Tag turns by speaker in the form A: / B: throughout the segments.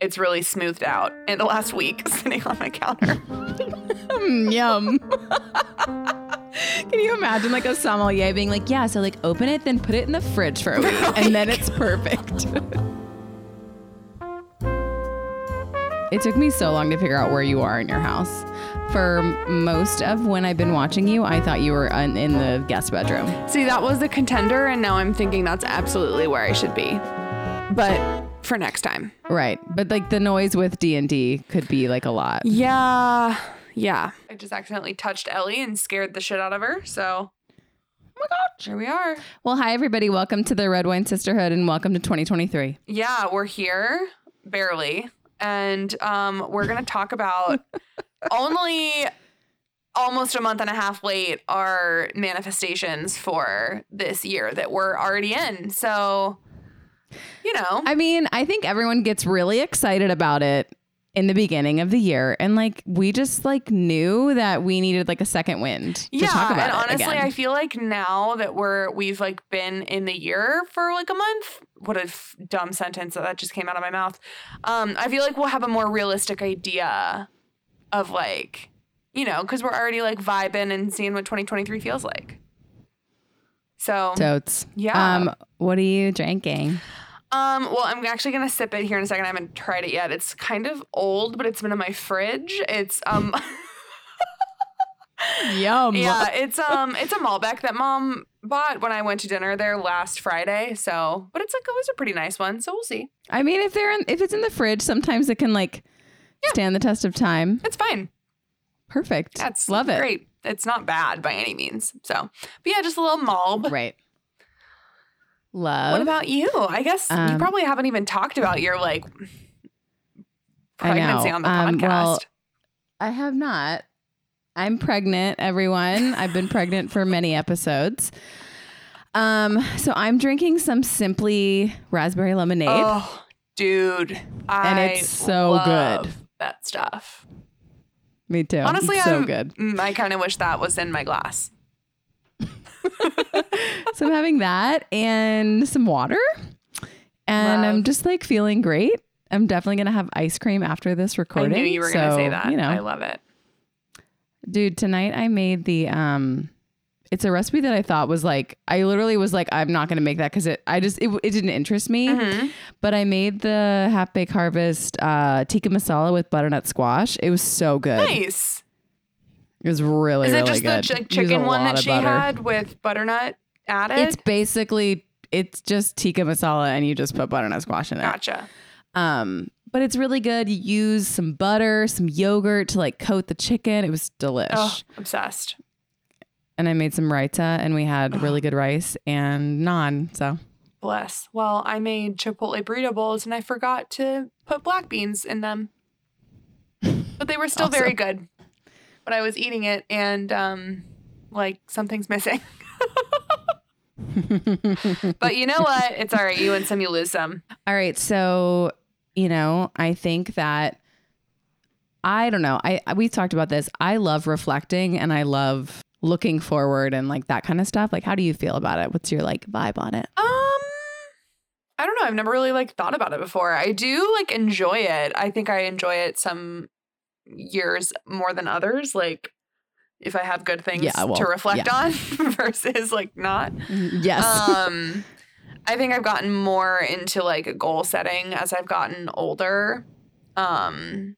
A: it's really smoothed out in the last week sitting on my counter.
B: Yum. Can you imagine like a sommelier being like, yeah, so like open it, then put it in the fridge for a week, and then it's perfect. it took me so long to figure out where you are in your house. For most of when I've been watching you, I thought you were in in the guest bedroom.
A: See, that was the contender, and now I'm thinking that's absolutely where I should be. But for next time.
B: Right. But like the noise with D&D could be like a lot.
A: Yeah. Yeah. I just accidentally touched Ellie and scared the shit out of her. So, oh my God, here we are.
B: Well, hi, everybody. Welcome to the Red Wine Sisterhood and welcome to 2023.
A: Yeah, we're here, barely. And um, we're going to talk about only almost a month and a half late our manifestations for this year that we're already in. So, you know.
B: I mean, I think everyone gets really excited about it in the beginning of the year and like we just like knew that we needed like a second wind to
A: yeah,
B: talk about
A: and honestly. I feel like now that we're we've like been in the year for like a month. What a f- dumb sentence that just came out of my mouth. Um, I feel like we'll have a more realistic idea of like, you know, because we're already like vibing and seeing what 2023 feels like. So,
B: Totes.
A: Yeah.
B: Um, what are you drinking?
A: um, well, I'm actually gonna sip it here in a second. I haven't tried it yet. It's kind of old, but it's been in my fridge. It's um.
B: Yum.
A: yeah, it's um, it's a Malbec that mom bought when I went to dinner there last Friday. So, but it's like it was a pretty nice one. So we'll see.
B: I mean, if they're in, if it's in the fridge, sometimes it can like stand the test of time.
A: It's fine.
B: Perfect.
A: That's
B: Love it.
A: Great. It's not bad by any means. So, but yeah, just a little Malb.
B: Right. Love.
A: What about you? I guess you
B: Um,
A: probably haven't even talked about your like pregnancy on the
B: Um,
A: podcast.
B: well, I have not. I'm pregnant, everyone. I've been pregnant for many episodes. Um, so I'm drinking some simply raspberry lemonade.
A: oh, dude, I
B: it's so
A: love
B: good.
A: That stuff.
B: Me too.
A: Honestly,
B: It's so
A: I'm-
B: good.
A: mm, I kind of wish that was in my glass.
B: So I'm having that and some water. And I'm just like feeling great. I'm definitely gonna have ice cream after this recording.
A: I knew you were going to say that.
B: You know,
A: I love it.
B: dude, tonight I made the um it's a recipe that I thought was like I literally was like I'm not gonna make that because it I just it, it didn't interest me.
A: Mhm.
B: But I made the Half Baked Harvest uh, tikka masala with butternut squash. It was so good.
A: Nice.
B: It was really good.
A: Is it
B: really
A: just
B: good.
A: the ch- chicken one that she
B: butter.
A: had with butternut added?
B: It's basically it's just tikka masala and you just put butternut squash in it.
A: gotcha.
B: Um, but it's really good. You use some butter, some yogurt to like coat the chicken. It was delish.
A: Oh, obsessed.
B: And I made some raita and we had really good rice and naan. So
A: Bless. Well, I made Chipotle burrito bowls and I forgot to put black beans in them. But they were still very good. But I was eating it and um like something's missing. but you know what? It's all right. You win some, you lose some.
B: All right. So, you know, I think that I don't know. I we've talked about this. I love reflecting and I love looking forward and like that kind of stuff. Like how do you feel about it? What's your like vibe on it?
A: Um I don't know. I've never really like thought about it before. I do like enjoy it. I think I enjoy it some years more than others. Like if I have good things
B: Yeah, well,
A: to reflect
B: yeah.
A: on versus like not.
B: Yes.
A: um I think I've gotten more into like goal setting as I've gotten older. Um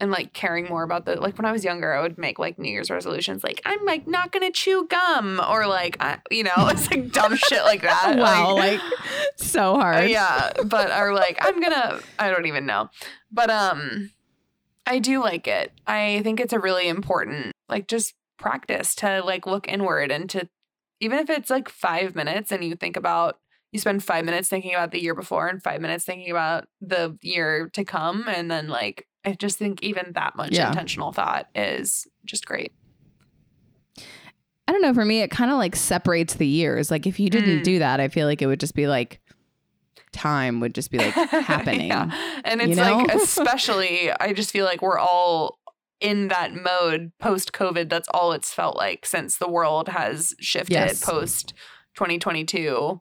A: and like caring more about the like when I was younger, I would make like New Year's resolutions like I'm like not gonna chew gum or like I, you know it's like dumb shit like that.
B: wow, like so
A: uh,
B: hard.
A: yeah, but are like I'm gonna I don't even know. But um I do like it. I think it's a really important like just practice to like look inward and to even if it's like 5 minutes and you think about you spend 5 minutes thinking about the year before and 5 minutes thinking about the year to come and then like I just think even that much
B: Yeah.
A: intentional thought is just great.
B: I don't know. For me, it kind of like separates the years. Like if you didn't
A: Mm.
B: do that, I feel like it would just be like time would just be like happening.
A: yeah. And
B: you
A: it's like, especially, I just feel like we're all in that mode post COVID. That's all it's felt like since the world has shifted
B: Yes.
A: post 2022.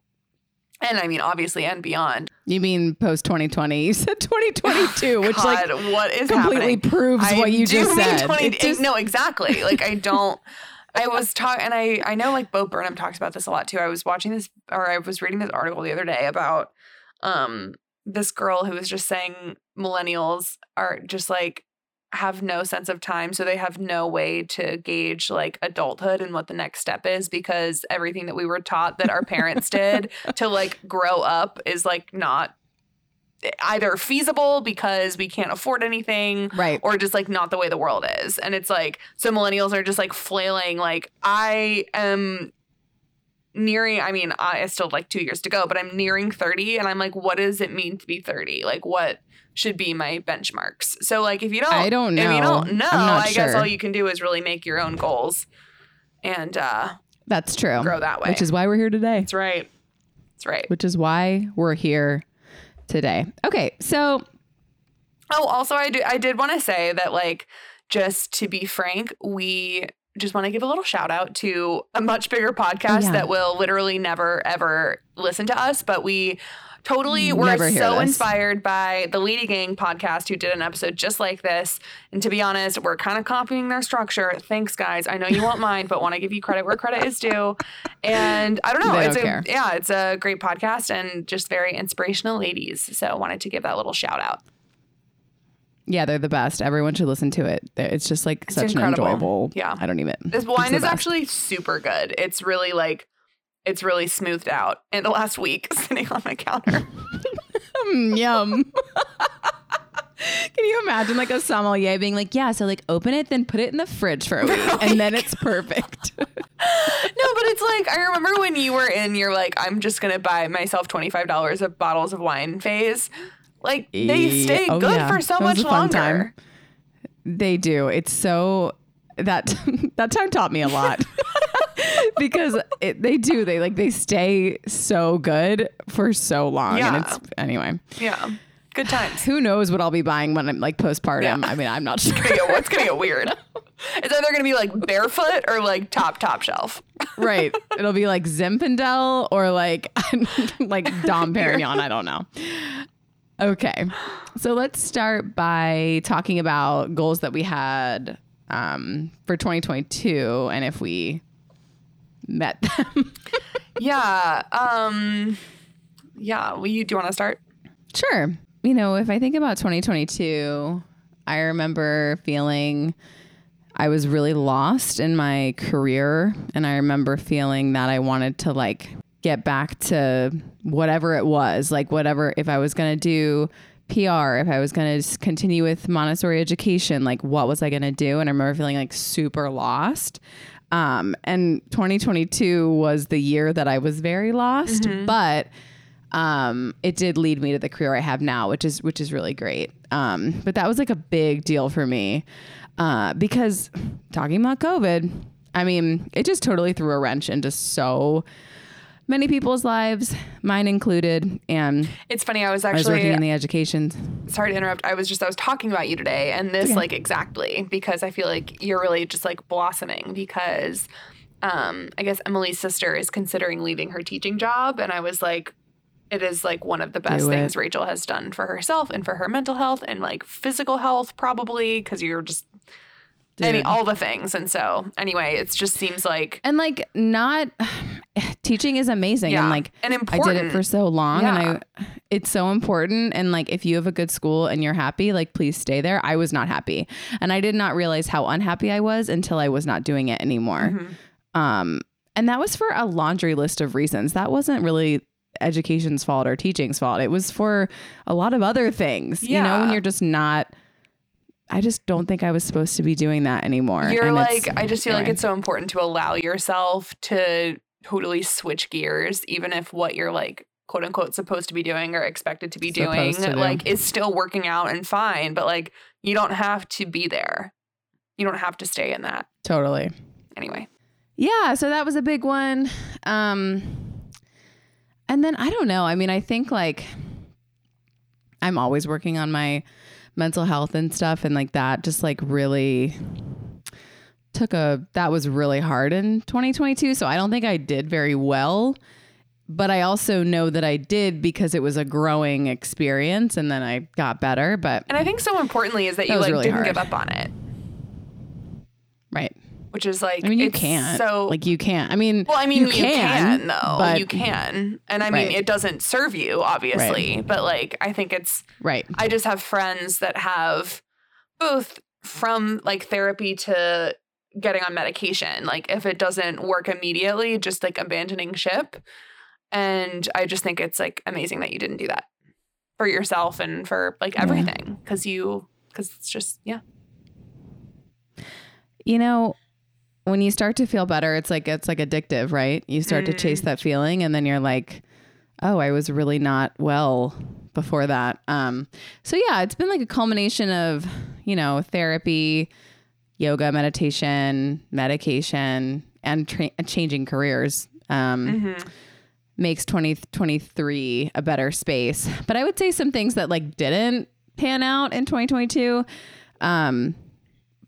A: And I mean, obviously, and beyond.
B: You mean post 2020? You said 2022, which like
A: what is
B: completely
A: happening?
B: proves
A: I
B: what you just said.
A: 20
B: It just-
A: no, exactly. Like I don't. I was talking, and I I know like Bo Burnham talks about this a lot too. I was watching this, or I was reading this article the other day about um this girl who was just saying millennials are just like have no sense of time so they have no way to gauge like adulthood and what the next step is because everything that we were taught that our parents did to like grow up is like not either feasible because we can't afford anything
B: right.
A: or just like not the way the world is. And it's like, so millennials are just like flailing, like, I am nearing, I mean, I still like two years to go, but I'm nearing 30. And I'm like, what does it mean to be 30? Like, what should be my benchmarks? So, like, if you don't,
B: I don't
A: if you
B: know.
A: don't know, I guess all you can do is really make your own goals and uh,
B: That's true.
A: grow that way.
B: Which is why we're here today.
A: That's right. That's right.
B: Which is why we're here today. Okay, so
A: Oh, also, I do. I did want to say that, like, just to be frank, we just want to give a little shout out to a much bigger podcast
B: yeah.
A: that will literally never ever listen to us, but we totally were so
B: this.
A: inspired by the Lady Gang podcast who did an episode just like this. And to be honest, we're kind of copying their structure. Thanks, guys. I know you won't mind, but want to give you credit where credit is due. And I don't know.
B: They
A: it's
B: don't
A: a
B: care.
A: yeah, it's a great podcast and just very inspirational ladies. So I wanted to give that little shout out.
B: yeah, they're the best. Everyone should listen to it. It's just like such
A: incredible.
B: an enjoyable.
A: Yeah.
B: I don't even.
A: This
B: it's
A: wine is
B: best.
A: actually super good. It's really like it's really smoothed out in the last week sitting on my counter.
B: Mm, yum. Can you imagine like a sommelier being like, yeah, so like open it, then put it in the fridge for a week, and then it's perfect.
A: no, but it's like I remember when you were in your like I'm just gonna buy myself twenty five dollars of bottles of wine phase. Like they stay
B: Oh,
A: good
B: yeah.
A: for so much longer.
B: time. They do. It's so that that time taught me a lot because it, they do. They like they stay so good for so long.
A: Yeah.
B: And it's anyway.
A: Yeah, good times.
B: Who knows what I'll be buying when I'm like postpartum?
A: Yeah.
B: I mean, I'm not sure.
A: Gonna get- What's gonna get weird? It's either gonna be like barefoot or like top top shelf.
B: right. It'll be like Zinfandel or like like Dom Perignon. I don't know. Okay. So let's start by talking about goals that we had um, for 2022 and if we met them.
A: Yeah. Um. Yeah. You do you want to start?
B: Sure. You know, if I think about 2022, I remember feeling I was really lost in my career. And I remember feeling that I wanted to like get back to whatever it was, like whatever, if I was going to do PR, if I was going to continue with Montessori education, like what was I going to do? And I remember feeling like super lost. Um, and 2022 was the year that I was very lost, but um, it did lead me to the career I have now, which is which is really great. Um, but that was like a big deal for me uh, because talking about COVID, I mean, it just totally threw a wrench into so many people's lives, mine included. And
A: It's funny. I was
B: I was working
A: actually
B: in the education.
A: sorry to interrupt. I was just I was talking about you today, and this
B: okay.
A: like exactly because I feel like you're really just like blossoming because um, I guess Emily's sister is considering leaving her teaching job, and I was like. It is like one of the best things. Rachel has done for herself and for her mental health and like physical health, probably because you're just any
B: mean,
A: all the things. And so, anyway, it just seems like
B: And like not teaching is amazing
A: yeah,
B: and like
A: and
B: I did it for so long and I it's so important and like if you have a good school and you're happy like please stay there. I was not happy and I did not realize how unhappy I was until I was not doing it anymore.
A: Mhm.
B: Um and that was for a laundry list of reasons. That wasn't really education's fault or teaching's fault. It was for a lot of other things. Yeah. You know, when you're just not I just don't think I was supposed to be doing that anymore.
A: You're
B: And
A: like, I just feel like it's so important to allow yourself to totally switch gears, even if what you're like, quote unquote, supposed to be doing or expected to be doing,
B: Supposed to do.
A: like, is still working out and fine. But like, you don't have to be there. You don't have to stay in that.
B: totally.
A: Anyway.
B: Yeah, so that was a big one. Um and then I don't know. I mean, I think like I'm always working on my mental health and stuff and like that just like really took a that was really hard in 2022, so I don't think I did very well but I also know that I did because it was a growing experience and then I got better. But
A: And I think so importantly is that,
B: That
A: you like
B: really
A: didn't
B: hard.
A: give up on it,
B: right.
A: Which is like
B: I mean, you can't.
A: So
B: like you can't. I mean,
A: well, I mean, you, can, though.
B: but
A: you can, and I mean,
B: Right.
A: it doesn't serve you, obviously. But like, I think it's.
B: right.
A: I just have friends that have both from like therapy to getting on medication. Like, if it doesn't work immediately, just like abandoning ship. And I just think it's like amazing that you didn't do that for yourself and for like everything because you because it's just yeah
B: You know, when you start to feel better, it's like it's like addictive, right? You start to chase that feeling and then you're like, "Oh, I was really not well before that." Um so yeah, it's been like a culmination of, you know, therapy, yoga, meditation, medication, and tra- changing careers. Um
A: Mm-hmm.
B: makes 2023 a better space. But I would say some things that like didn't pan out in 2022. Um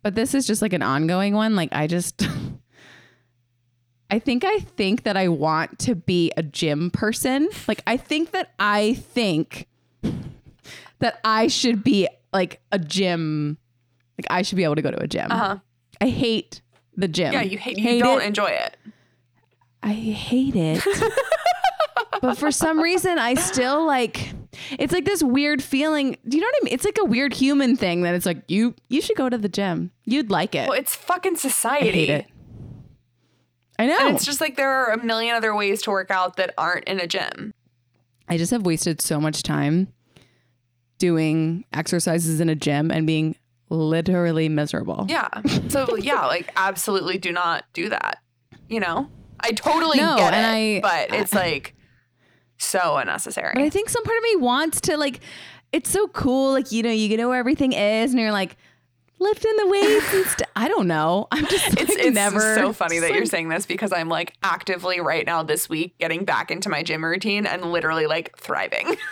B: but this is just like an ongoing one. Like I just I think I think that I want to be a gym person. Like I think that I think that I should be like a gym like I should be able to go to a gym.
A: uh-huh
B: I hate the gym.
A: yeah you hate you
B: Hate
A: don't
B: it.
A: enjoy it
B: I hate it. but for some reason, I still like. It's like this weird feeling. Do you know what I mean? It's like a weird human thing that it's like you. You should go to the gym. You'd like it.
A: well it's fucking
B: I
A: society
B: hate it. I know.
A: and it's just like there are a million other ways to work out that aren't in a gym
B: I just have wasted so much time doing exercises in a gym and being literally miserable.
A: yeah so yeah like absolutely do not do that you know i totally
B: No,
A: get
B: and
A: it
B: I-
A: but it's like so unnecessary
B: But I think some part of me wants to like. It's so cool, like you know, you know where everything is, and you're like lifting the weights and stuff. I don't know. I'm just like,
A: it's, it's
B: never
A: so funny that
B: it's
A: you're saying this because I'm like actively right now this week getting back into my gym routine and literally like thriving.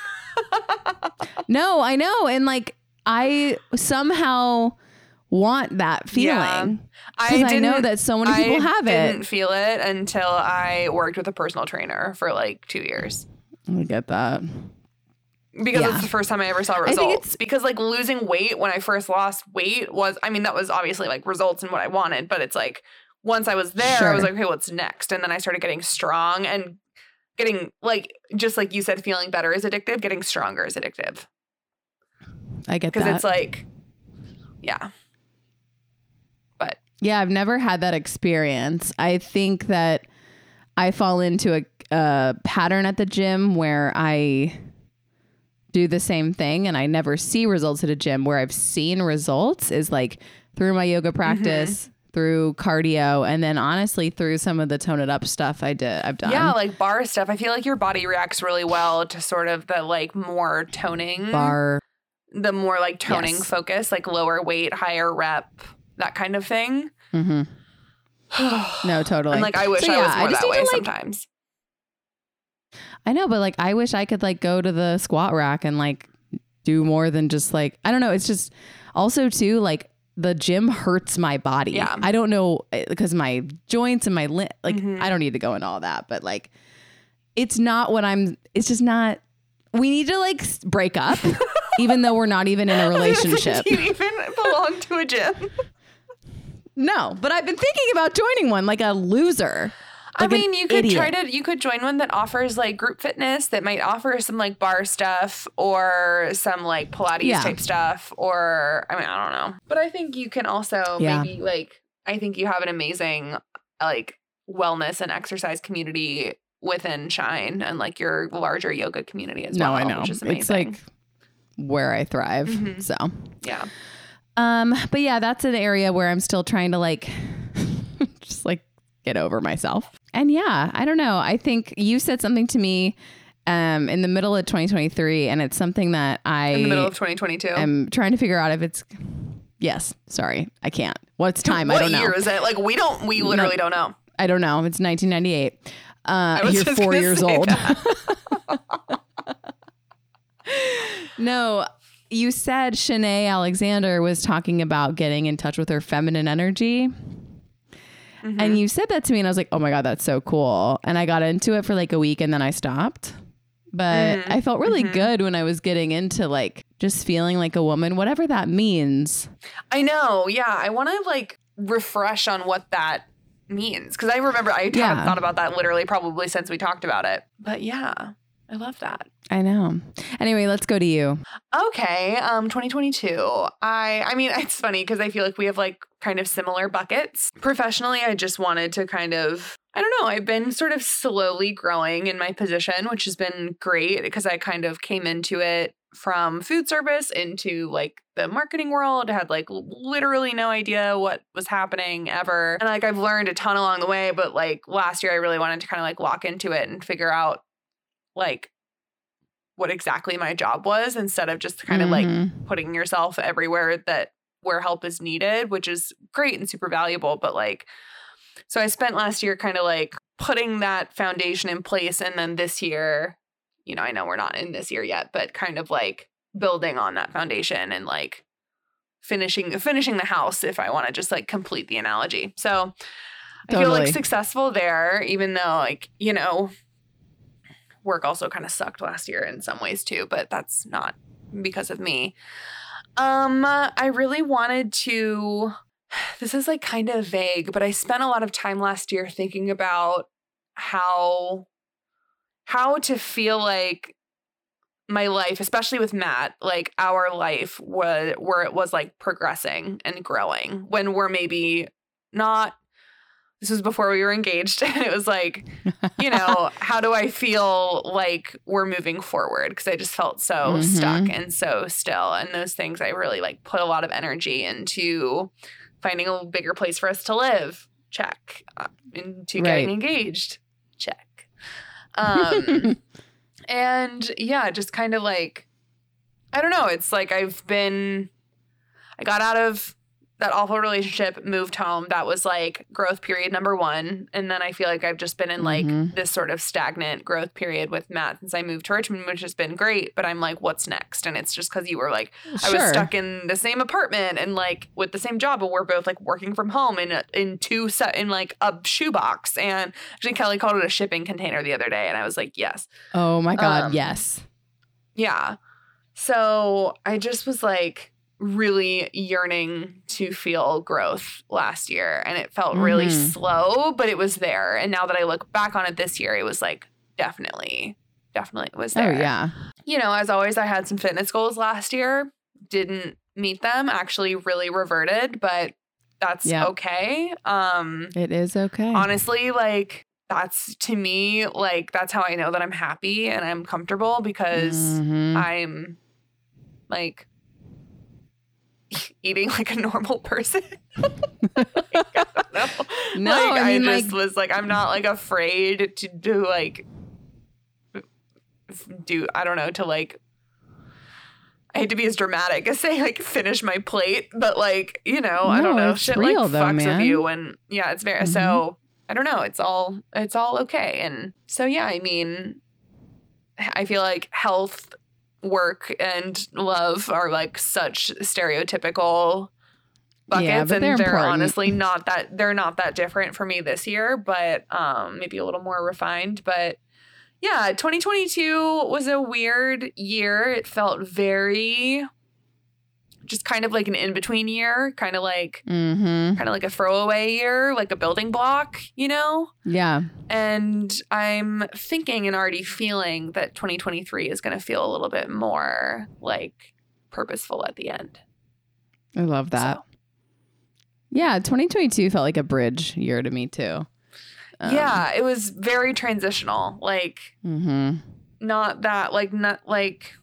B: No, I know, and like I somehow want that
A: Yeah.
B: feeling
A: I
B: because I, know that so many people
A: I
B: have it.
A: I didn't feel it until I worked with a personal trainer for like two years.
B: I get that.
A: because
B: Yeah.
A: it's the first time I ever saw results. because like losing weight when I first lost weight was, I mean, that was obviously like results in what I wanted, but it's like once I was there, I was like, okay, what's next? And then I started getting strong and getting like just like you said, feeling better is addictive. Getting stronger is addictive
B: I get that.
A: because it's like, yeah, but
B: Yeah, I've never had that experience. I think that I fall into a, a pattern at the gym where I do the same thing and I never see results at a gym. Where I've seen results is like through my yoga practice, through cardio, and then honestly through some of the tone it up stuff I did. I've done.
A: yeah, like barre stuff. I feel like your body reacts really well to sort of the like more toning
B: barre.
A: the more like toning
B: Yes.
A: focus, like lower weight, higher rep, that kind of thing.
B: Mm-hmm. No, totally.
A: and like I wish
B: So,
A: I was more
B: just
A: that
B: need
A: way
B: to, like,
A: sometimes.
B: I know, but like I wish I could like go to the squat rack and like do more than just like I don't know. It's just also too like the gym hurts my body.
A: Yeah.
B: I don't know because my joints and my li- like
A: Mhm.
B: I don't need to go into all that, but like it's not what I'm. It's just not. We need to like break up, even though we're not even in a relationship.
A: Do you even belong to a gym?
B: No, but I've been thinking about joining one like a loser. Like
A: I mean, you could try to you could join one that offers like group fitness that might offer some like barre stuff or some like Pilates
B: Yeah.
A: type stuff or I mean, I don't know. But I think you can also
B: Yeah.
A: maybe like I think you have an amazing like wellness and exercise community within Shine and like your larger yoga community as
B: No,
A: well.
B: I know.
A: Which is amazing.
B: It's like where I thrive.
A: Mhm.
B: So.
A: yeah.
B: Um, but yeah, that's an area where I'm still trying to like get over myself. And yeah, I don't know. I think you said something to me um in the middle of 2023 and it's something that I
A: In the middle of 2022.
B: I'm trying to figure out if it's Yes, sorry. I can't. What's time?
A: what
B: I don't know.
A: What year is it? Like we don't we literally don't know.
B: I don't know. It's 1998. Uh, you're 4 years old. no, you said Shanae Alexander was talking about getting in touch with her feminine energy.
A: Mhm.
B: And you said that to me, and I was like, oh my God, that's so cool. And I got into it for like a week and then I stopped. But
A: Mhm.
B: I felt really
A: Mhm.
B: good when I was getting into like just feeling like a woman, whatever that means.
A: I know. Yeah. I want to like refresh on what that means because I remember I
B: Yeah.
A: have thought about that literally probably since we talked about it. But yeah, I love that.
B: I know. Anyway, let's go to you.
A: Okay, um 2022. I I mean it's funny because I feel like we have like kind of similar buckets. Professionally, I just wanted to kind of I don't know, I've been sort of slowly growing in my position, which has been great because I kind of came into it from food service into like the marketing world, had like literally no idea what was happening ever. And like I've learned a ton along the way, but like last year I really wanted to kind of like walk into it and figure out like what exactly my job was instead of just kind of like
B: Mhm.
A: putting yourself everywhere that where help is needed, which is great and super valuable. But like, so I spent last year kind of like putting that foundation in place. And then this year, you know, I know we're not in this year yet, but kind of like building on that foundation and like finishing finishing the house if I want to just like complete the analogy. So I feel like successful there, even though like, you know, work also kind of sucked last year in some ways too, but that's not because of me. Um, I really wanted to this is like kind of vague, but I spent a lot of time last year thinking about how how to feel like my life, especially with Matt, like our life was where it was like progressing and growing when we're maybe not this was before we were engaged and it was like you know how do i feel like we're moving forward? Because i just felt so
B: Mhm.
A: stuck and so still and those things i really like put a lot of energy into finding a bigger place for us to live. Check. Uh, into getting
B: Right.
A: engaged. Check. Um and yeah just kind of like i don't know. It's like i've been i got out of that awful relationship moved home that was like growth period number one and then i feel like i've just been in like
B: Mhm.
A: this sort of stagnant growth period with matt since i moved to richmond which has been great but i'm like what's next and it's just because you were like I was stuck in the same apartment and like with the same job, but we're both like working from home in in two set in like a shoebox. And actually, Kelly called it a shipping container the other day, and I was like, yes,
B: Oh my God.
A: Um,
B: yes.
A: yeah. So I just was like really yearning to feel growth last year, and it felt really
B: Mhm.
A: slow, but it was there. And now that I look back on it this year, it was like definitely, definitely was
B: Oh,
A: there
B: yeah.
A: you know, as always, I had some fitness goals last year. Didn't meet them. Actually, really reverted, but that's
B: Yeah.
A: okay. Um,
B: It is okay.
A: honestly, like that's to me, like that's how I know that I'm happy and I'm comfortable because
B: Mhm.
A: I'm like eating like a normal person. like, I don't know.
B: No,
A: like,
B: I mean,
A: I just
B: like-
A: was like, I'm not like afraid to do like do I don't know to like. I hate to be as dramatic as say like finish my plate, but like you know I don't know shit
B: real,
A: like
B: though,
A: fucks
B: man.
A: with you and yeah it's very
B: Mhm.
A: so I don't know it's all it's all okay and so yeah I mean I feel like health work and love are like such stereotypical buckets
B: Yeah,
A: and
B: they're
A: they're, honestly not that they're not that different for me this year but um maybe a little more refined but yeah 2022 was a weird year. It felt very just kind of like an in-between year kind of like
B: Mhm.
A: kind of like a throwaway year like a building block you know
B: Yeah.
A: and I'm thinking and already feeling that 2023 is going to feel a little bit more like purposeful at the end.
B: I love that.
A: So,
B: Yeah. 2022 felt like a bridge year to me, too. Um,
A: yeah, it was very transitional. Like,
B: Mm-hmm.
A: not that, like, not like,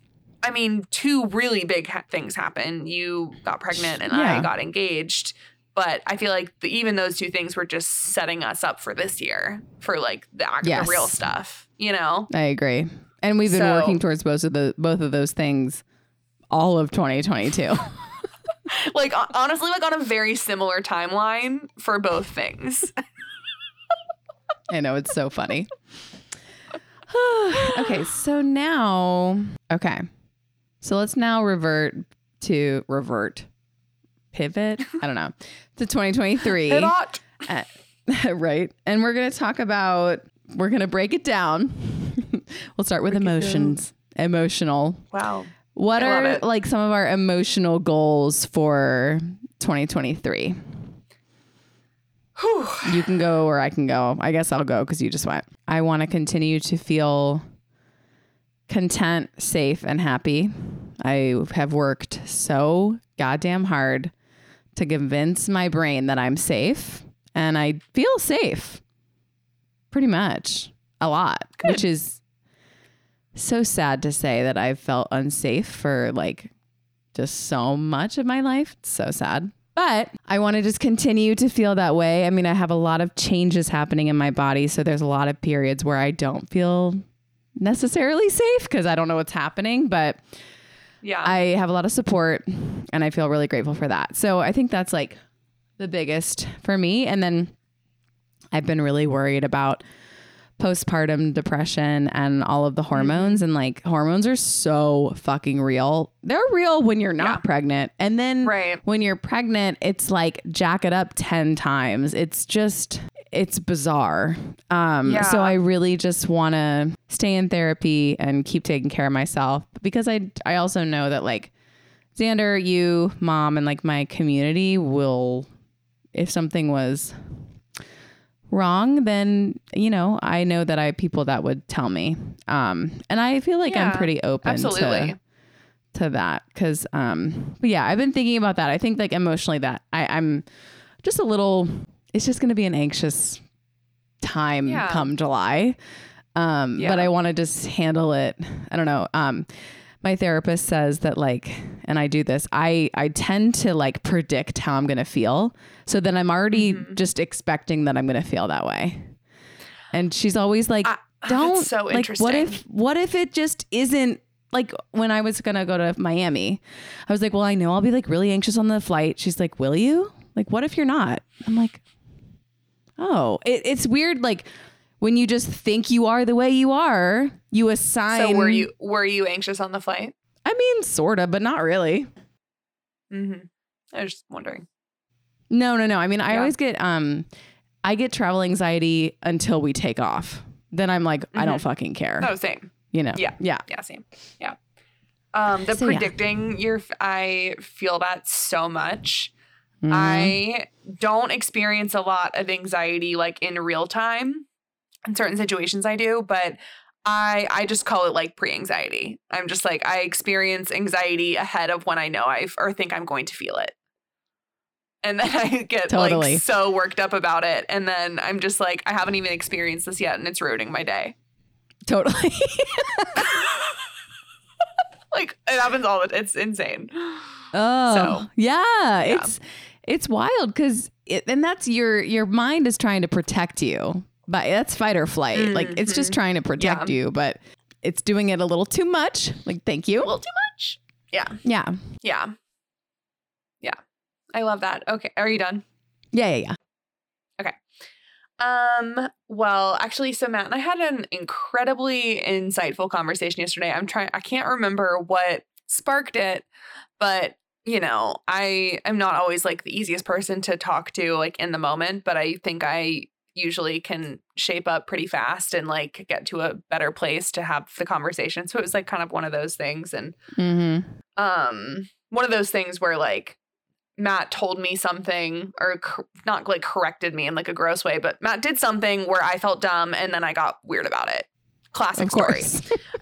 A: I mean, two really big ha- things happened. You got pregnant and I got engaged. But I feel like the, even those two things were just setting us up for this year for like the,
B: Yes.
A: the real stuff, you know?
B: I agree. And we've been
A: So-
B: working towards both of the both of those things all of 2022.
A: like honestly like on a very similar timeline for both things
B: I know it's so funny. okay, so now, okay, so let's now revert to revert, pivot. I don't know to 2023.
A: Pivot.
B: Uh, right. And we're going to talk about, we're going to break it down. we'll start with
A: Break
B: emotions. Emotional.
A: Wow.
B: What
A: I
B: are like some of our emotional goals for 2023?
A: Whew.
B: You can go or I can go. I guess I'll go because you just went. I want to continue to feel content, safe, and happy. I have worked so goddamn hard to convince my brain that I'm safe, and I feel safe pretty much a lot,
A: Good.
B: which is so sad to say that I've felt unsafe for like just so much of my life. It's so sad. But I want to just continue to feel that way. I mean, I have a lot of changes happening in my body. So there's a lot of periods where I don't feel necessarily safe because I don't know what's happening. But
A: Yeah.
B: I have a lot of support and I feel really grateful for that. So I think that's like the biggest for me. And then I've been really worried about postpartum depression and all of the mm-hmm. hormones and like hormones are so fucking real. They're real when you're not
A: Yeah.
B: pregnant. And then
A: Right.
B: when you're pregnant, it's like jack it up 10 times. It's just it's bizarre. Um
A: Yeah.
B: so I really just want to stay in therapy and keep taking care of myself because I I also know that like Xander, you, mom and like my community will if something was wrong, then you know, I know that I have people that would tell me. Um and I feel like I'm pretty open
A: absolutely.
B: to to that because um but yeah i've been thinking about that i think like emotionally that I, i'm just a little it's just going to be an anxious time
A: Yeah.
B: come july um
A: Yeah.
B: but i want to just handle it i don't know um my therapist says that like and i do this i i tend to like predict how i'm going to feel so then i'm already
A: Mhm.
B: just expecting that i'm going to feel that way and she's always like
A: I-
B: don't
A: That's so
B: like
A: interesting.
B: what if what if it just isn't like when I was gonna go to Miami, I was like, well, I know I'll be like really anxious on the flight. She's like, will you? Like, what if you're not? I'm like, oh, it, it's weird. Like when you just think you are the way you are, you assign.
A: so were you were you anxious on the flight?
B: I mean, sorta, but not really.
A: Mm-hmm. I was just wondering.
B: No, no, no. I mean, I
A: Yeah.
B: always get um, I get travel anxiety until we take off. Then I'm like, I don't
A: Mhm.
B: fucking care.
A: Oh, same.
B: You know?
A: Yeah.
B: yeah.
A: Yeah, same. Yeah. Um, the
B: So, yeah.
A: predicting your I feel that so much.
B: Mhm.
A: I don't experience a lot of anxiety like in real time. In certain situations I do, but I I just call it like pre-anxiety. I'm just like I experience anxiety ahead of when I know I or think I'm going to feel it. And then I get
B: Totally.
A: like so worked up about it and then I'm just like I haven't even experienced this yet and it's ruining my day.
B: totally.
A: Like it happens all the it's insane.
B: Oh,
A: So,
B: yeah, it's it's wild because it, and that's your your mind is trying to protect you, but that's fight or flight. Like it's just
A: Mhm.
B: trying to protect
A: Yeah.
B: you, but it's doing it a little too much. Like, thank you.
A: A little too much. Yeah.
B: Yeah,
A: Yeah. Yeah. I love that. Okay. Are you done?
B: yeah, yeah, yeah. Okay.
A: Um, well, actually, so Matt and I had an incredibly insightful conversation yesterday. I'm trying I can't remember what sparked it, but you know, I am not always like the easiest person to talk to like in the moment, but I think I usually can shape up pretty fast and like get to a better place to have the conversation. So it was like kind of one of those things and
B: Mm-hmm.
A: um one of those things where like Matt told me something or cor- not like corrected me in like a gross way, but Matt did something where I felt dumb and then I got weird about it. Classic story.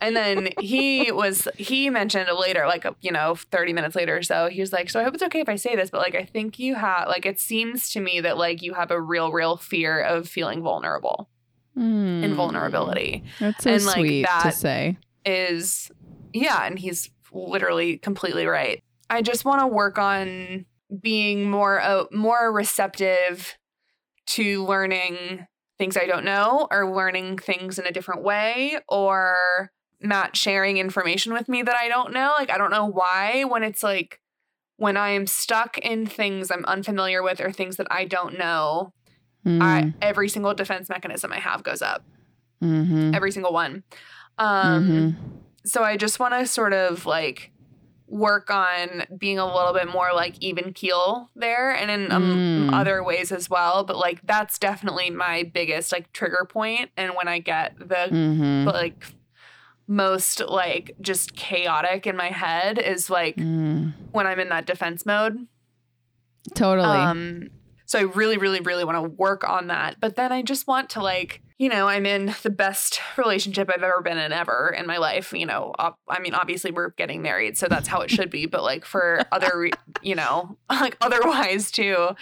A: And then he was he mentioned it later, like you know, 30 minutes later or so, he was like, So I hope it's okay if I say this, but like I think you have like it seems to me that like you have a real, real fear of feeling vulnerable and
B: Mm.
A: vulnerability.
B: That's so
A: And, like,
B: sweet to say.
A: is yeah, and he's literally completely right. I just want to work on being more uh, more receptive to learning things I don't know or learning things in a different way or not sharing information with me that I don't know. Like I don't know why when it's like when I am stuck in things I'm unfamiliar with or things that I don't know, I every single defense mechanism I have goes up.
B: mm-hmm.
A: Every single one. Um so I just want to sort of like work on being a little bit more like even keel there and in um,
B: Mm.
A: other ways as well. But like that's definitely my biggest like trigger. And when I get the
B: Mm-hmm.
A: like most like just chaotic in my head is like
B: Mm.
A: when I'm in that defense mode.
B: Totally.
A: Um, so I really, really, really want to work on that. But then I just want to like, you know, I'm in the best relationship I've ever been in ever in my life. You know, ob- I mean, obviously we're getting married, so that's how it should be. But like for other, re- you know, like otherwise too,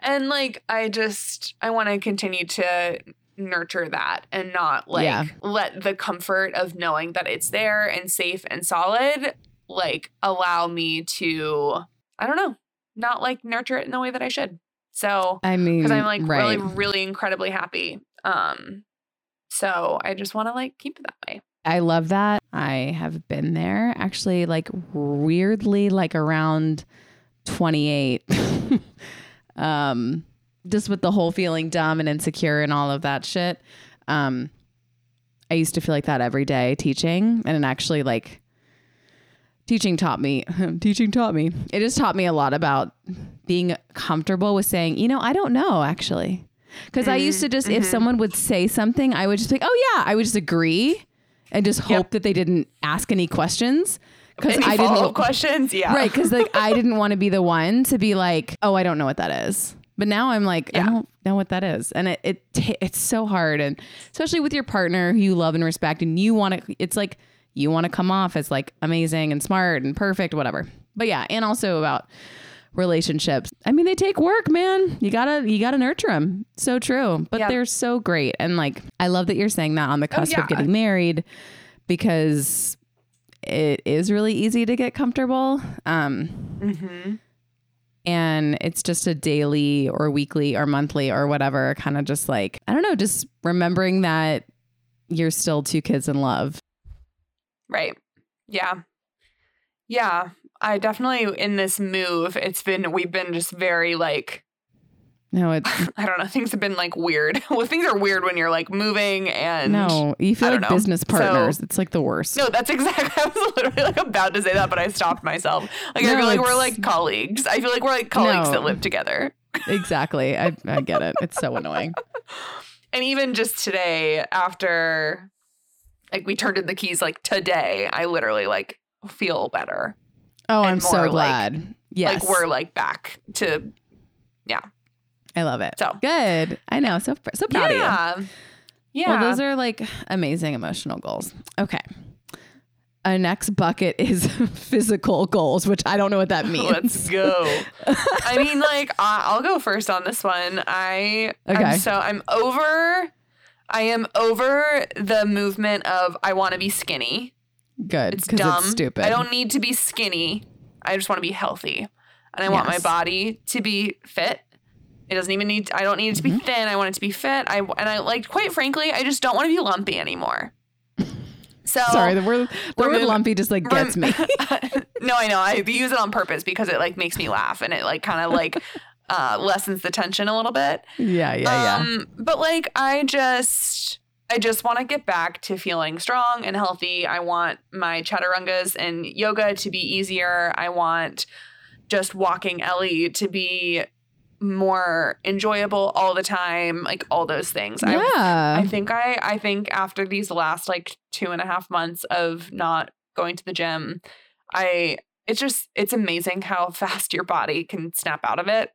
A: and like I just I want to continue to nurture that and not like
B: Yeah.
A: let the comfort of knowing that it's there and safe and solid like allow me to I don't know not like nurture it in the way that I should. So
B: I mean,
A: because I'm like
B: right.
A: really really incredibly happy. Um, so I just want to like keep it that way.
B: I love that. I have been there actually, like weirdly, like around 28. um, just with the whole feeling dumb and insecure and all of that shit. Um, I used to feel like that every day teaching, and actually like teaching taught me. teaching taught me. It just taught me a lot about being comfortable with saying, you know, I don't know actually. Because I used to just, if mm-hmm. someone would say something, I would just be like, oh yeah, I would just agree and just hope that they didn't ask any questions. Because I didn't
A: questions? Yeah.
B: Right, because like I didn't want to be the one to be like, oh, I don't know what that is. But now I'm like, I don't know what that is, and it it ta- it's so hard, and especially with your partner who you love and respect, and you want to. It's like you want to come off as like amazing and smart and perfect, whatever. But yeah, and also about relationships. I mean, they take work, man. You gotta you gotta nurture them. So true, but
A: Yeah.
B: they're so great, and like I love that you're saying that on the cusp
A: yeah.
B: of getting married, because it is really easy to get comfortable. Um,
A: Mm-hmm.
B: and it's just a daily or weekly or monthly or whatever kind of just like i don't know just remembering that you're still two kids in love
A: Right. Yeah. Yeah. I definitely in this move, it's been we've been just very like
B: no it's
A: I don't know, things have been like weird. well, things are weird when you're like moving and
B: no you feel like
A: know.
B: business
A: So-
B: partners it's like the worst
A: No, that's exactly. I was literally like about to say that, but I stopped myself. Like I feel like we're like colleagues. I feel like we're like colleagues
B: No.
A: that live together.
B: exactly I, I get it it's so annoying
A: And even just today, after like we turned in the keys, like today, I literally like feel better.
B: Oh i'm so
A: more, like-
B: glad yes
A: Like we're like back to yeah.
B: i love it
A: So.
B: good i know so so proud of you
A: yeah, yeah.
B: Well, those are like amazing emotional goals. Okay. Our next bucket is physical goals, which I don't know what that means.
A: Let's go. I mean, like I'll go first on this one. I
B: Okay.
A: I'm so I'm over. I am over the movement of I want to be skinny.
B: Good.
A: It's dumb.
B: stupid.
A: I don't need to be skinny. I just want to be healthy, and I want my body to be fit. It doesn't even need. I don't need it to be
B: Mm-hmm.
A: thin. I want it to be fit. I and I like quite frankly, I just don't want to be lumpy anymore. So
B: Sorry, the word, the
A: We're
B: word
A: moving-
B: lumpy just like gets me.
A: no, I know. I use it on purpose because it like makes me laugh and it like kind of like uh, lessens the tension a little bit.
B: yeah, yeah, yeah.
A: Um, but like I just I just want to get back to feeling strong and healthy. I want my chaturangas and yoga to be easier. I want just walking Ellie to be more enjoyable all the time, like all those things. I
B: yeah.
A: I think I I think after these last like two and a half months of not going to the gym, I it's just it's amazing how fast your body can snap out of it.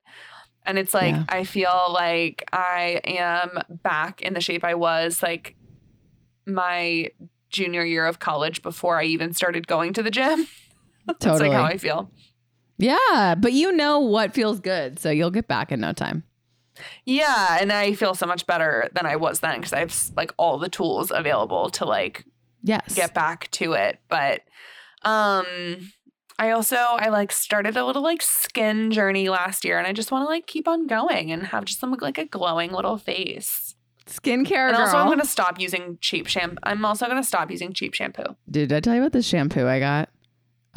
A: And it's like
B: Yeah.
A: I feel like I am back in the shape I was like my junior year of college before I even started going to the gym. That's
B: totally.
A: like how I feel.
B: yeah, but you know what feels good, so you'll get back in no time.
A: Yeah, and I feel so much better than I was then because I have like all the tools available to like
B: Yes.
A: get back to it but um i also i like started a little like skin journey last year and i just want to like keep on going and have just some like a glowing little face
B: Skincare
A: and
B: girl.
A: also i'm gonna stop using cheap shampoo i'm also gonna stop using cheap shampoo
B: Did I tell you about the shampoo I got?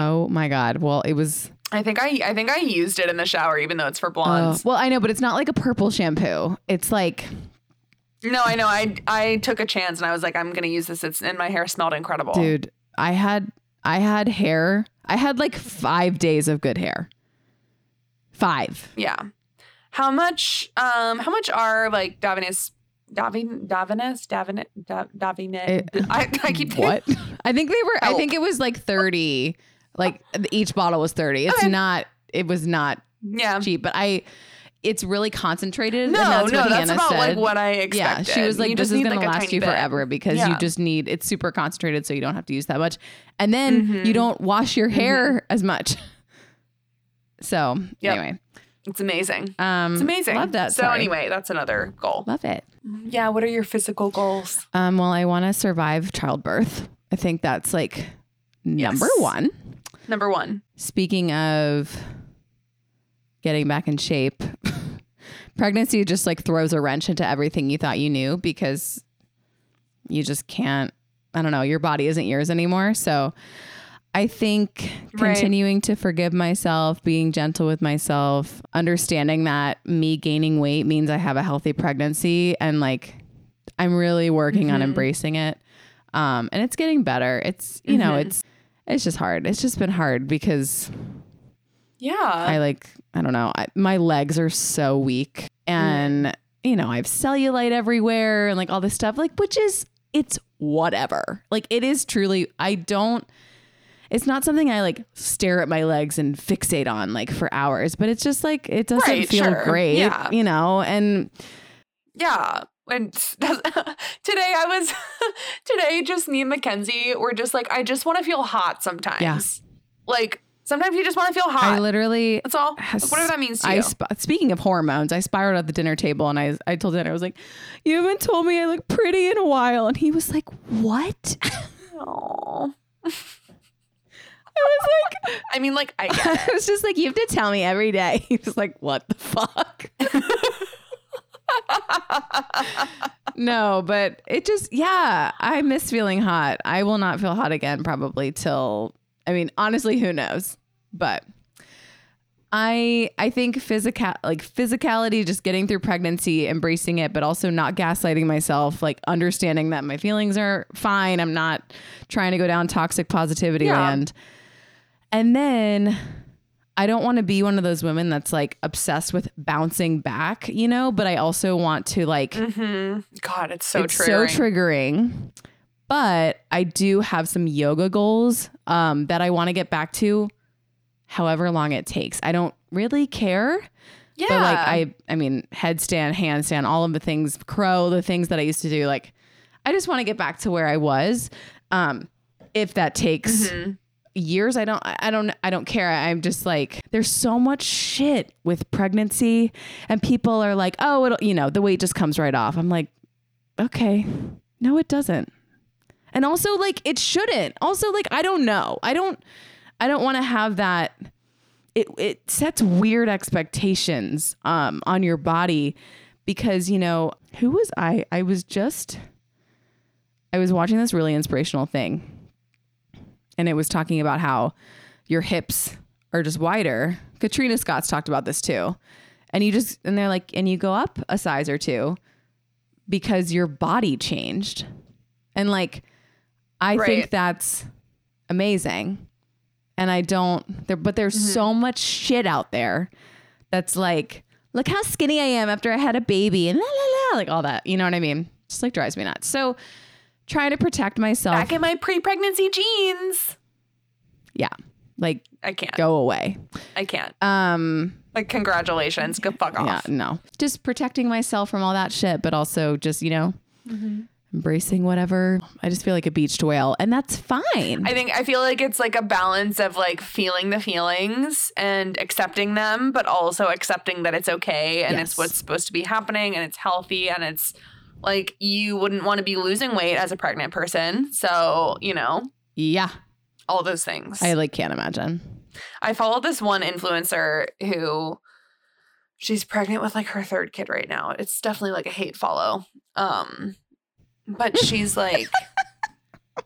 B: Oh my god. Well, it was
A: i think i i think i used it in the shower even though it's for
B: uh,
A: blondes
B: well, I know, but it's not like a purple shampoo. It's like
A: no i know i i took a chance and i was like i'm gonna use this it's and my hair smelled incredible
B: dude i had i had hair I had like five days of good hair. Five.
A: Yeah. How much um how much are like Davines Davin Davines Davin Davine I, I keep
B: What? I think they were. I think it was like thirty. Like each bottle was thirty. It's
A: Okay.
B: not. It was not
A: Yeah.
B: cheap, but I. It's really concentrated.
A: No,
B: and that's
A: no,
B: what
A: that's
B: Hannah
A: about
B: said.
A: like what I expected.
B: yeah, she was like,
A: You
B: "This is going
A: like,
B: to last you
A: bit.
B: forever because
A: Yeah.
B: you just need it's super concentrated, so you don't have to use that much, and then
A: Mhm.
B: you don't wash your hair as much." So
A: Yep.
B: anyway,
A: It's amazing.
B: um,
A: It's amazing.
B: Love that.
A: So anyway, that's another goal.
B: love it.
A: Yeah. What are your physical goals?
B: Um, well, I want to survive childbirth. I think that's like number
A: Yes.
B: one.
A: Number one.
B: Speaking of getting back in shape, pregnancy just like throws a wrench into everything you thought you knew because you just can't, I don't know, your body isn't yours anymore. So I think
A: Right.
B: continuing to forgive myself, being gentle with myself, understanding that me gaining weight means I have a healthy pregnancy and like I'm really working on
A: Mhm.
B: embracing it. Um, and it's getting better. It's, you know,
A: Mhm.
B: it's, it's just hard. It's just been hard because
A: Yeah.
B: I like, I don't know, I, my legs are so weak and, mm. you know, I have cellulite everywhere and like all this stuff, like, which is, it's whatever. Like, it is truly, I don't, it's not something I like stare at my legs and fixate on like for hours, but it's just like, it doesn't
A: Right,
B: feel
A: sure.
B: great,
A: Yeah.
B: you know? And
A: Yeah. And today I was today just me and Mackenzie were just like I just want to feel hot sometimes.
B: Yeah.
A: Like sometimes you just want to feel hot.
B: I literally,
A: That's all. Like, whatever that means to
B: I
A: you.
B: sp- speaking of hormones, I spiraled at the dinner table and I I told dinner I was like, "You haven't told me I look pretty in a while," and he was like, "What?"
A: Aw.
B: I was like,
A: I mean, like I get it.
B: I was just like, "You have to tell me every day." He was like, "What the fuck?" no, but it just yeah, I miss feeling hot. I will not feel hot again probably till I mean, honestly, who knows? But I I think physical like physicality, just getting through pregnancy, embracing it, but also not gaslighting myself, like understanding that my feelings are fine. I'm not trying to go down toxic positivity
A: Yeah.
B: land. And then I don't want to be one of those women that's like obsessed with bouncing back, you know, but I also want to like
A: hmm God, it's so
B: it's
A: triggering.
B: so triggering. But I do have some yoga goals um, that I want to get back to, however long it takes. I don't really care,
A: yeah.
B: but like I, I mean, headstand, handstand, all of the things, crow, the things that I used to do. Like, I just want to get back to where I was. Um, if that takes
A: Mhm.
B: years i don't i don't i don't care i'm just like there's so much shit with pregnancy and people are like oh it'll you know the weight just comes right off i'm like okay no it doesn't and also like it shouldn't also like i don't know i don't i don't want to have that it it sets weird expectations um on your body because you know who was i i was just i was watching this really inspirational thing and it was talking about how your hips are just wider. Katrina Scott's talked about this too. And you just and they're like and you go up a size or two because your body changed. And like I
A: Right.
B: think that's amazing. And I don't there but there's so much shit out there that's like look how skinny I am after I had a baby and la la la like all that. You know what I mean? Just like drives me nuts. So trying to protect myself.
A: back in my pre-pregnancy jeans.
B: yeah. Like
A: I can't.
B: go away.
A: I can't.
B: Um
A: Like congratulations. Go fuck off.
B: yeah, no. Just protecting myself from all that shit, but also just, you know, embracing whatever. I just feel like a beached whale and that's fine.
A: I think I feel like it's like a balance of like feeling the feelings and accepting them, but also accepting that it's okay and
B: Yes.
A: it's what's supposed to be happening and it's healthy and it's like you wouldn't want to be losing weight as a pregnant person. So, you know,
B: yeah.
A: all those things.
B: I like can't imagine.
A: I followed this one influencer who she's pregnant with like her third kid right now. It's definitely like a hate follow. Um but she's like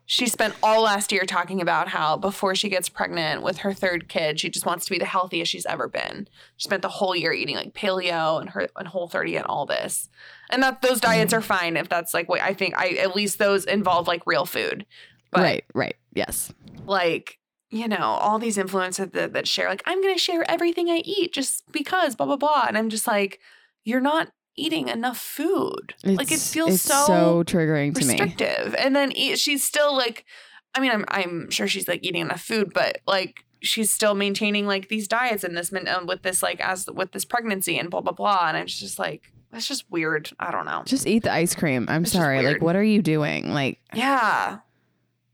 A: she spent all last year talking about how before she gets pregnant with her third kid, she just wants to be the healthiest she's ever been. She spent the whole year eating like paleo and her and whole 30 and all this. And that those diets are fine if that's like what I think I at least those involve like real food. But
B: right, right. Yes.
A: like you know, all these influencers that, that share, like, I'm going to share everything I eat just because, blah, blah, blah. And I'm just like, you're not eating enough food. like, it feels
B: it's
A: so,
B: so triggering to me.
A: restrictive. And then eat, she's still like, I mean, I'm, I'm sure she's like eating enough food, but like, she's still maintaining like these diets and this, min- um, with this, like, as with this pregnancy and blah, blah, blah. And I'm just like, that's just weird. I don't know.
B: Just eat the ice cream. I'm
A: It's
B: sorry. Like, what are you doing? Like,
A: Yeah.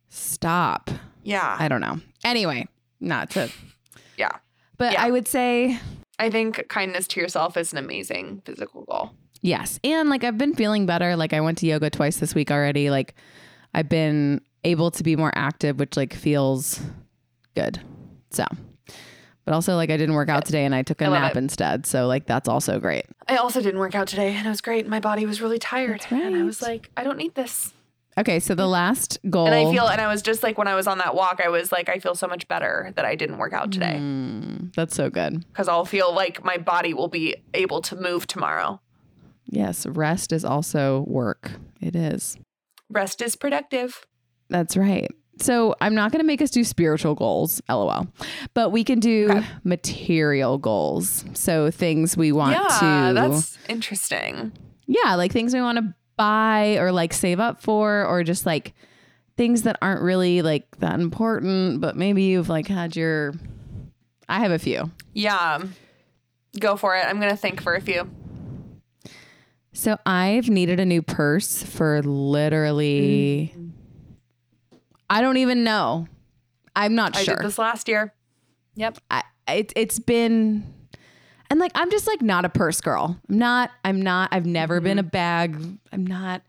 B: stop.
A: Yeah.
B: I don't know. Anyway, not to.
A: Yeah.
B: But
A: Yeah.
B: I would say
A: I think kindness to yourself is an amazing physical goal.
B: yes. And like, I've been feeling better. Like, I went to yoga twice this week already. Like, I've been able to be more active, which like feels good. So, but also, like, I didn't work out today and I took a
A: I
B: nap
A: it.
B: instead. So, like, that's also great.
A: I also didn't work out today and it was great. My body was really tired.
B: That's
A: And I was like, I don't need this.
B: Okay. So, the last goal.
A: And I feel, and I was just like, when I was on that walk, I was like, I feel so much better that I didn't work out today
B: Mm, that's so good.
A: because I'll feel like my body will be able to move tomorrow.
B: Yes. Rest is also work. It is.
A: Rest is productive.
B: That's right. So I'm not going to make us do spiritual goals, lol, but we can do
A: Okay.
B: material goals. So things we want
A: yeah,
B: to, Yeah,
A: that's interesting.
B: yeah, like things we want to buy or like save up for, or just like things that aren't really like that important, but maybe you've like had your. I have a few.
A: Yeah. Go for it. I'm going to think for a few.
B: So I've needed a new purse for literally. Mm. I don't even know. I'm not
A: I
B: sure.
A: did this last year. Yep.
B: I, it, it's been and like i'm just like not a purse girl i'm not i'm not i've never been a mm-hmm. bag i'm not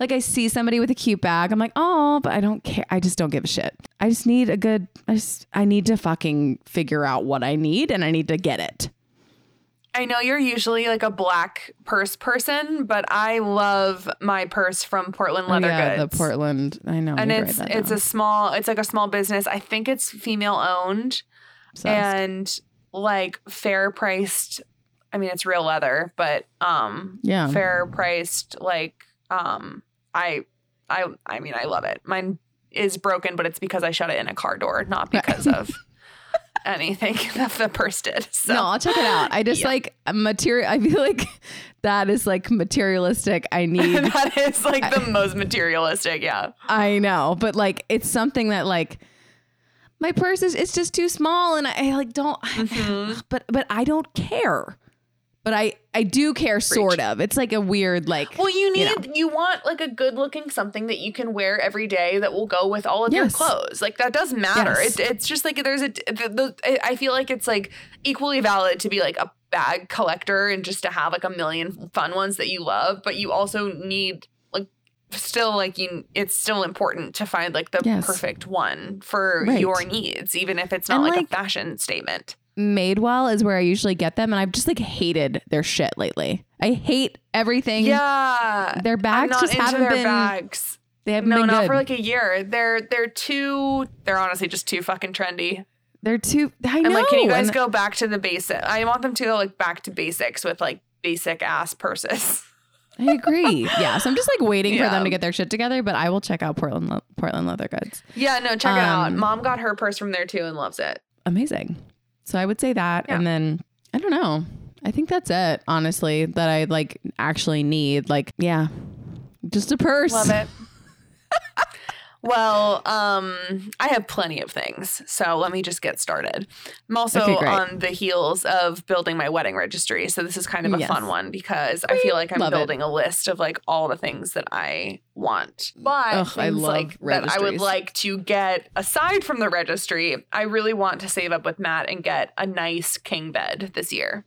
B: like i see somebody with a cute bag i'm like oh but i don't care i just don't give a shit i just need a good i just i need to fucking figure out what i need and i need to get it
A: I know you're usually like a black purse person, but I love my purse from Portland Leather
B: oh, yeah,
A: Goods.
B: the portland i know
A: and
B: I need to
A: it's it's
B: down.
A: a small it's like a small business. I think it's female owned
B: Obsessed.
A: and like fair priced. I mean, it's real leather, but um,
B: yeah
A: fair priced. Like um, I I I mean, I love it. Mine is broken, but it's because I shut it in a car door, not because of anything that the purse did. So
B: no i'll check it out i just
A: Yeah.
B: like material i feel like that is like materialistic i need
A: that is like the most materialistic. Yeah.
B: I know, but like it's something that like my purse is it's just too small and I, I like don't
A: Mhm.
B: but but I don't care. But I I do care sort of. It's like a weird like
A: Well, you
B: you
A: need you, want like a good looking something that you can wear every day that will go with all of your clothes. Like that does matter.
B: Yes.
A: It, it's just like there's a the, the, I feel like it's like equally valid to be like a bag collector and just to have like a million fun ones that you love, but you also need still like you it's still important to find like the
B: Yes.
A: perfect one for
B: Right.
A: your needs even if it's not like,
B: like-
A: a fashion statement.
B: Madewell is where I usually get them and I've just like hated their shit lately. I hate everything.
A: Yeah.
B: Their
A: I'm
B: bags just haven't
A: their
B: been
A: bags.
B: they haven't
A: No,
B: been
A: not
B: good.
A: for like a year. They're they're too. They're honestly just too fucking trendy.
B: They're too I know.
A: like, can you guys
B: and
A: go back to the basic? I want them to go like back to basics with like basic ass purses.
B: I agree. yeah, so I'm just like waiting for them to get their shit together, but I will check out Portland Le- Portland Leather Goods.
A: Yeah, no, check it out.
B: Um,
A: Mom got her purse from there too and loves it.
B: amazing. So I would say that.
A: Yeah.
B: And then I don't know. I think that's it, honestly, that I like actually need. Like, yeah, just a purse.
A: Love it. Well, um, I have plenty of things, so let me just get started. I'm also
B: Okay,
A: on the heels of building my wedding registry, so this is kind of a
B: Yes.
A: fun one because I feel like I'm
B: Love it.
A: building a list of like all the things that I want, but
B: Ugh, I love
A: like that I would like to get aside from the registry. I really want to save up with Matt and get a nice king bed this year.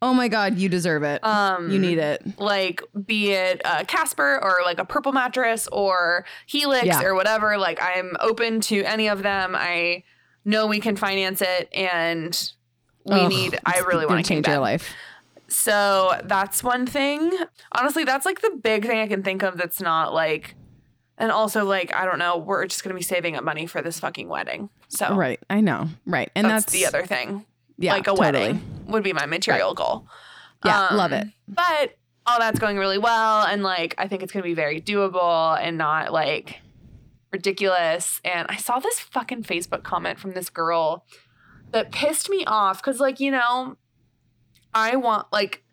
B: Oh my God, you deserve it.
A: Um,
B: you need it.
A: like be it a Casper or like a purple mattress or Helix
B: Yeah.
A: or whatever. Like I'm open to any of them. I know we can finance it and we
B: Ugh,
A: need I really want to
B: change your life.
A: So that's one thing. Honestly, that's like the big thing I can think of that's not like and also like I don't know, we're just going to be saving up money for this fucking wedding. So
B: Right. I know. Right. And
A: that's,
B: that's,
A: the other thing.
B: Yeah,
A: like a
B: totally.
A: wedding would be my material goal.
B: Yeah,
A: Um,
B: love it.
A: But all that's going really well, and like I think it's going to be very doable and not like ridiculous. And I saw this fucking Facebook comment from this girl that pissed me off because, like, you know, I want like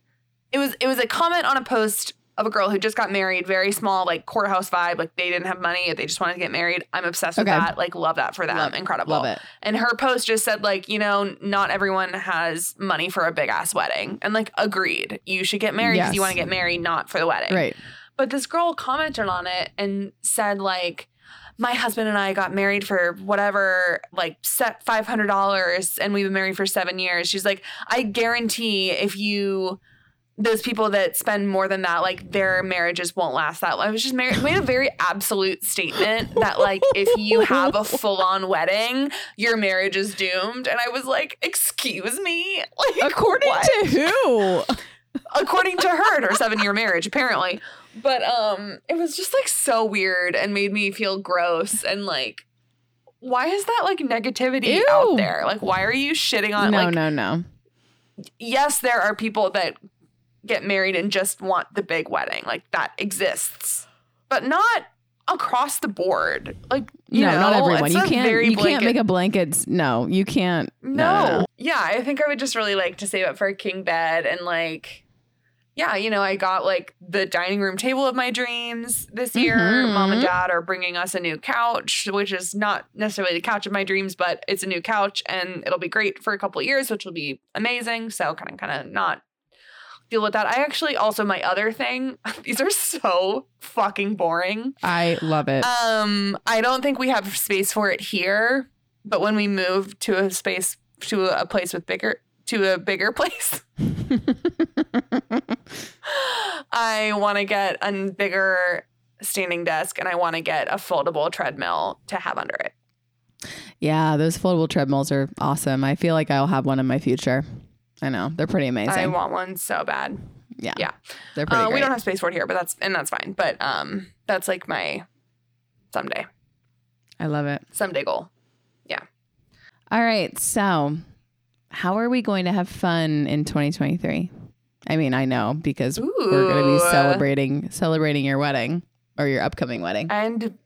A: it was it was a comment on a post of a girl who just got married, very small, like courthouse vibe. Like they didn't have money, they just wanted to get married. I'm obsessed with
B: Okay.
A: that. Like love that for them.
B: Love-
A: Incredible.
B: Love it.
A: And her post just said, like, you know, not everyone has money for a big ass wedding. And like, agreed. You should get married because you want to get married, not for the wedding.
B: Right.
A: But this girl commented on it and said, like, my husband and I got married for whatever, like set five hundred dollars, and we've been married for seven years. She's like, I guarantee if you those people that spend more than that, like their marriages won't last that long. I was just married, made a very absolute statement that like if you have a full on wedding, your marriage is doomed. And I was like, excuse me, like
B: According
A: what?
B: to who?
A: according to her and her seven year marriage apparently but um it was just like so weird and made me feel gross and like why is that like negativity
B: Ew.
A: out there like why are you shitting on
B: no,
A: like
B: no, no.
A: yes there are people that get married and just want the big wedding like that exists but not across the board like you
B: no,
A: know,
B: not everyone. You can't. You can't make a blanket. No, you can't.
A: no. Yeah, I think I would just really like to save up for a king bed and like yeah, you know, I got like the dining room table of my dreams this year.
B: Mhm.
A: Mom and dad are bringing us a new couch, which is not necessarily the couch of my dreams, but it's a new couch and it'll be great for a couple of years, which will be amazing. So kind of kind of not deal with that. I actually also my other thing, these are so fucking boring.
B: I love it.
A: Um, I don't think we have space for it here, but when we move to a space to a place with bigger to a bigger place, I want to get a bigger standing desk and I want to get a foldable treadmill to have under it.
B: yeah, those foldable treadmills are awesome. I feel like I'll have one in my future. I know they're pretty amazing.
A: I want one so bad.
B: yeah,
A: yeah.
B: they're pretty
A: Uh, we don't have space for it here, but that's and that's fine. But um, that's like my someday
B: I love it.
A: someday goal. Yeah.
B: All right, so how are we going to have fun in 2023? I mean, I know because we're going to be celebrating celebrating your wedding or your upcoming wedding.
A: and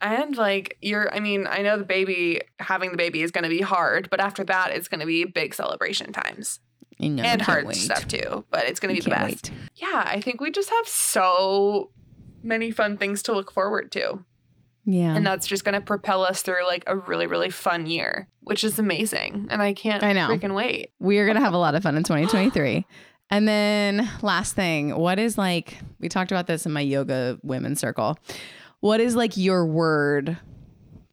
A: and like you're i mean i know the baby having the baby is going to be hard but after that it's going to be big celebration times
B: Know,
A: and hard
B: wait.
A: stuff too but it's going to be the best
B: wait.
A: yeah i think we just have so many fun things to look forward to
B: Yeah,
A: and that's just going to propel us through like a really really fun year which is amazing and i can't
B: I know.
A: freaking wait
B: we are going to have a lot of fun in 2023. And then last thing, what is like we talked about this in my yoga women's circle. What is like your word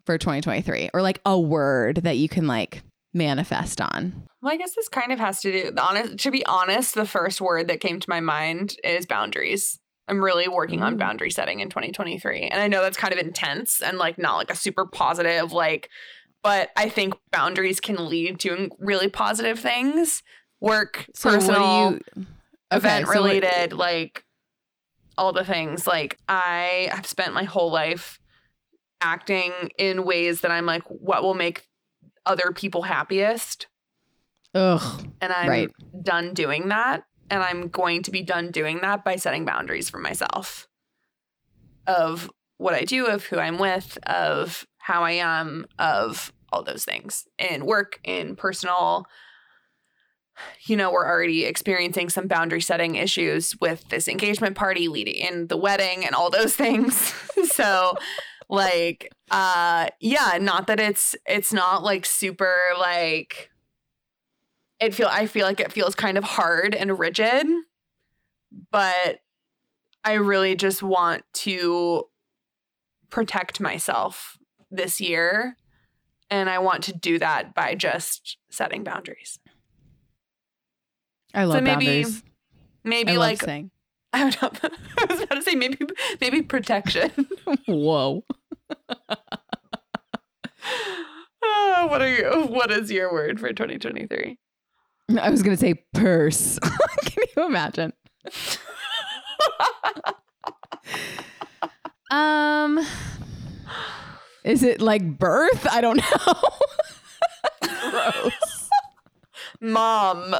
B: for 2023 or like a word that you can like manifest on?
A: well i guess this kind of has to do honest to be honest the first word that came to my mind is boundaries. I'm really working on
B: mm.
A: boundary setting in 2023 and i know that's kind of intense and like not like a super positive like but i think boundaries can lead to mm, really positive things. Work personal
B: what do you
A: event
B: so what-
A: related like all the things. Like i have spent my whole life acting in ways that i'm like what will make other people happiest
B: Ugh.
A: and I'm
B: Right.
A: done doing that. And I'm going to be done doing that by setting boundaries for myself of what I do, of who I'm with, of how I am, of all those things in work, in personal. You know, we're already experiencing some boundary setting issues with this engagement party leading in the wedding and all those things. so, like, uh, yeah, not that it's it's not like super like it feel I feel like it feels kind of hard and rigid, but I really just want to protect myself this year and I want to do that by just setting boundaries.
B: I love
A: maybe-
B: boundaries.
A: Maybe
B: I
A: like
B: saying.
A: I. I was about to say maybe maybe protection.
B: Whoa.
A: Ah, what are you what is your word for 2023?
B: I was gonna say purse. Can you imagine? Um, is it like birth? I don't know. Gross.
A: Mom.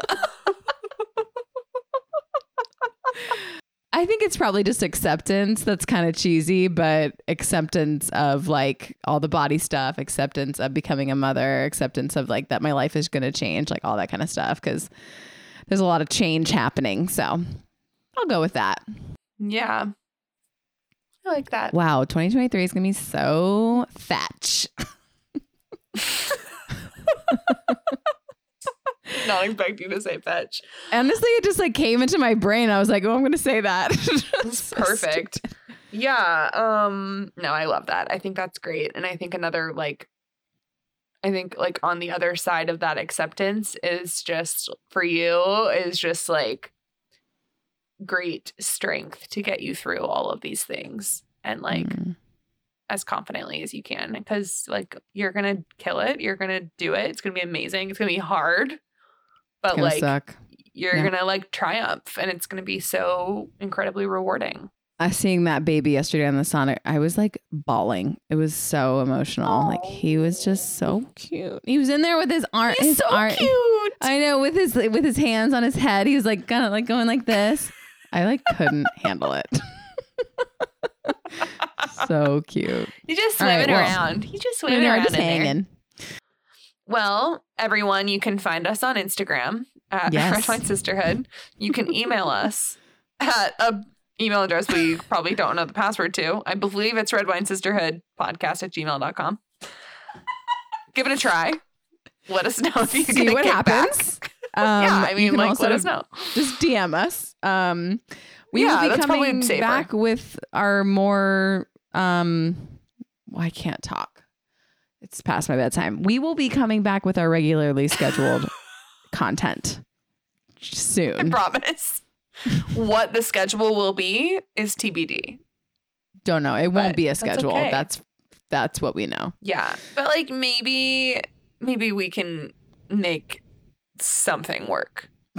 B: I think it's probably just acceptance that's kind of cheesy, but acceptance of like all the body stuff, acceptance of becoming a mother, acceptance of like that my life is going to change, like all that kind of stuff. Cause there's a lot of change happening. So I'll go with that.
A: Yeah. I like that.
B: Wow. 2023 is going to be so fetch.
A: Not expecting to say fetch.
B: Honestly, it just like came into my brain. I was like, oh, I'm going to say that.
A: It's perfect. Yeah. Um no, I love that. I think that's great. And I think another like I think like on the other side of that acceptance is just for you is just like great strength to get you through all of these things and like
B: Mm.
A: as confidently as you can because like you're gonna kill it you're gonna do it it's gonna be amazing it's gonna be hard but like
B: suck.
A: you're
B: Yeah.
A: gonna like triumph and it's gonna be so incredibly rewarding
B: I seeing that baby yesterday on the Sonic, I was like bawling. It was so emotional. Like he was just so cute. He was in there with his arm.
A: he's
B: his
A: so
B: arm.
A: cute
B: I know with his with his hands on his head. He was like kind of like going like this. I like couldn't handle it. so cute.
A: he's just
B: All right,
A: swimming
B: well,
A: around he's just swimming around
B: just hanging.
A: Well, everyone, you can find us on Instagram at
B: Yes.
A: Red Wine Sisterhood. You can email us at a email address we probably don't know the password to. I believe it's Red Wine Sisterhood podcast at gmail.com. Give it a try. Let us know if you
B: See what happens. Um,
A: yeah, I mean, like,
B: also
A: let us know.
B: just DM us. Um, we
A: Yeah,
B: will be coming back with our more. Um, well, I can't talk. It's past my bedtime. We will be coming back with our regularly scheduled content soon.
A: I promise. what the schedule will be is TBD.
B: Don't know. It won't be a
A: that's
B: schedule.
A: okay.
B: That's that's what we know.
A: Yeah. But like maybe maybe we can make something work.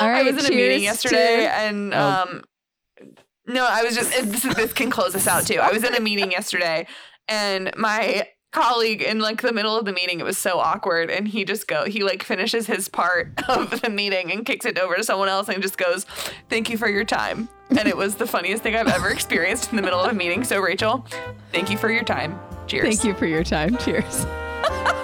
B: All right,
A: I was in a meeting yesterday and
B: Oh.
A: um no, I was just this, this can close us out too. I was in a meeting yesterday and my colleague in like the middle of the meeting it was so awkward and he just go he like finishes his part of the meeting and kicks it over to someone else and just goes thank you for your time and it was the funniest thing i've ever experienced in the middle of a meeting so rachel thank you for your time cheers
B: Thank you for your time. Cheers.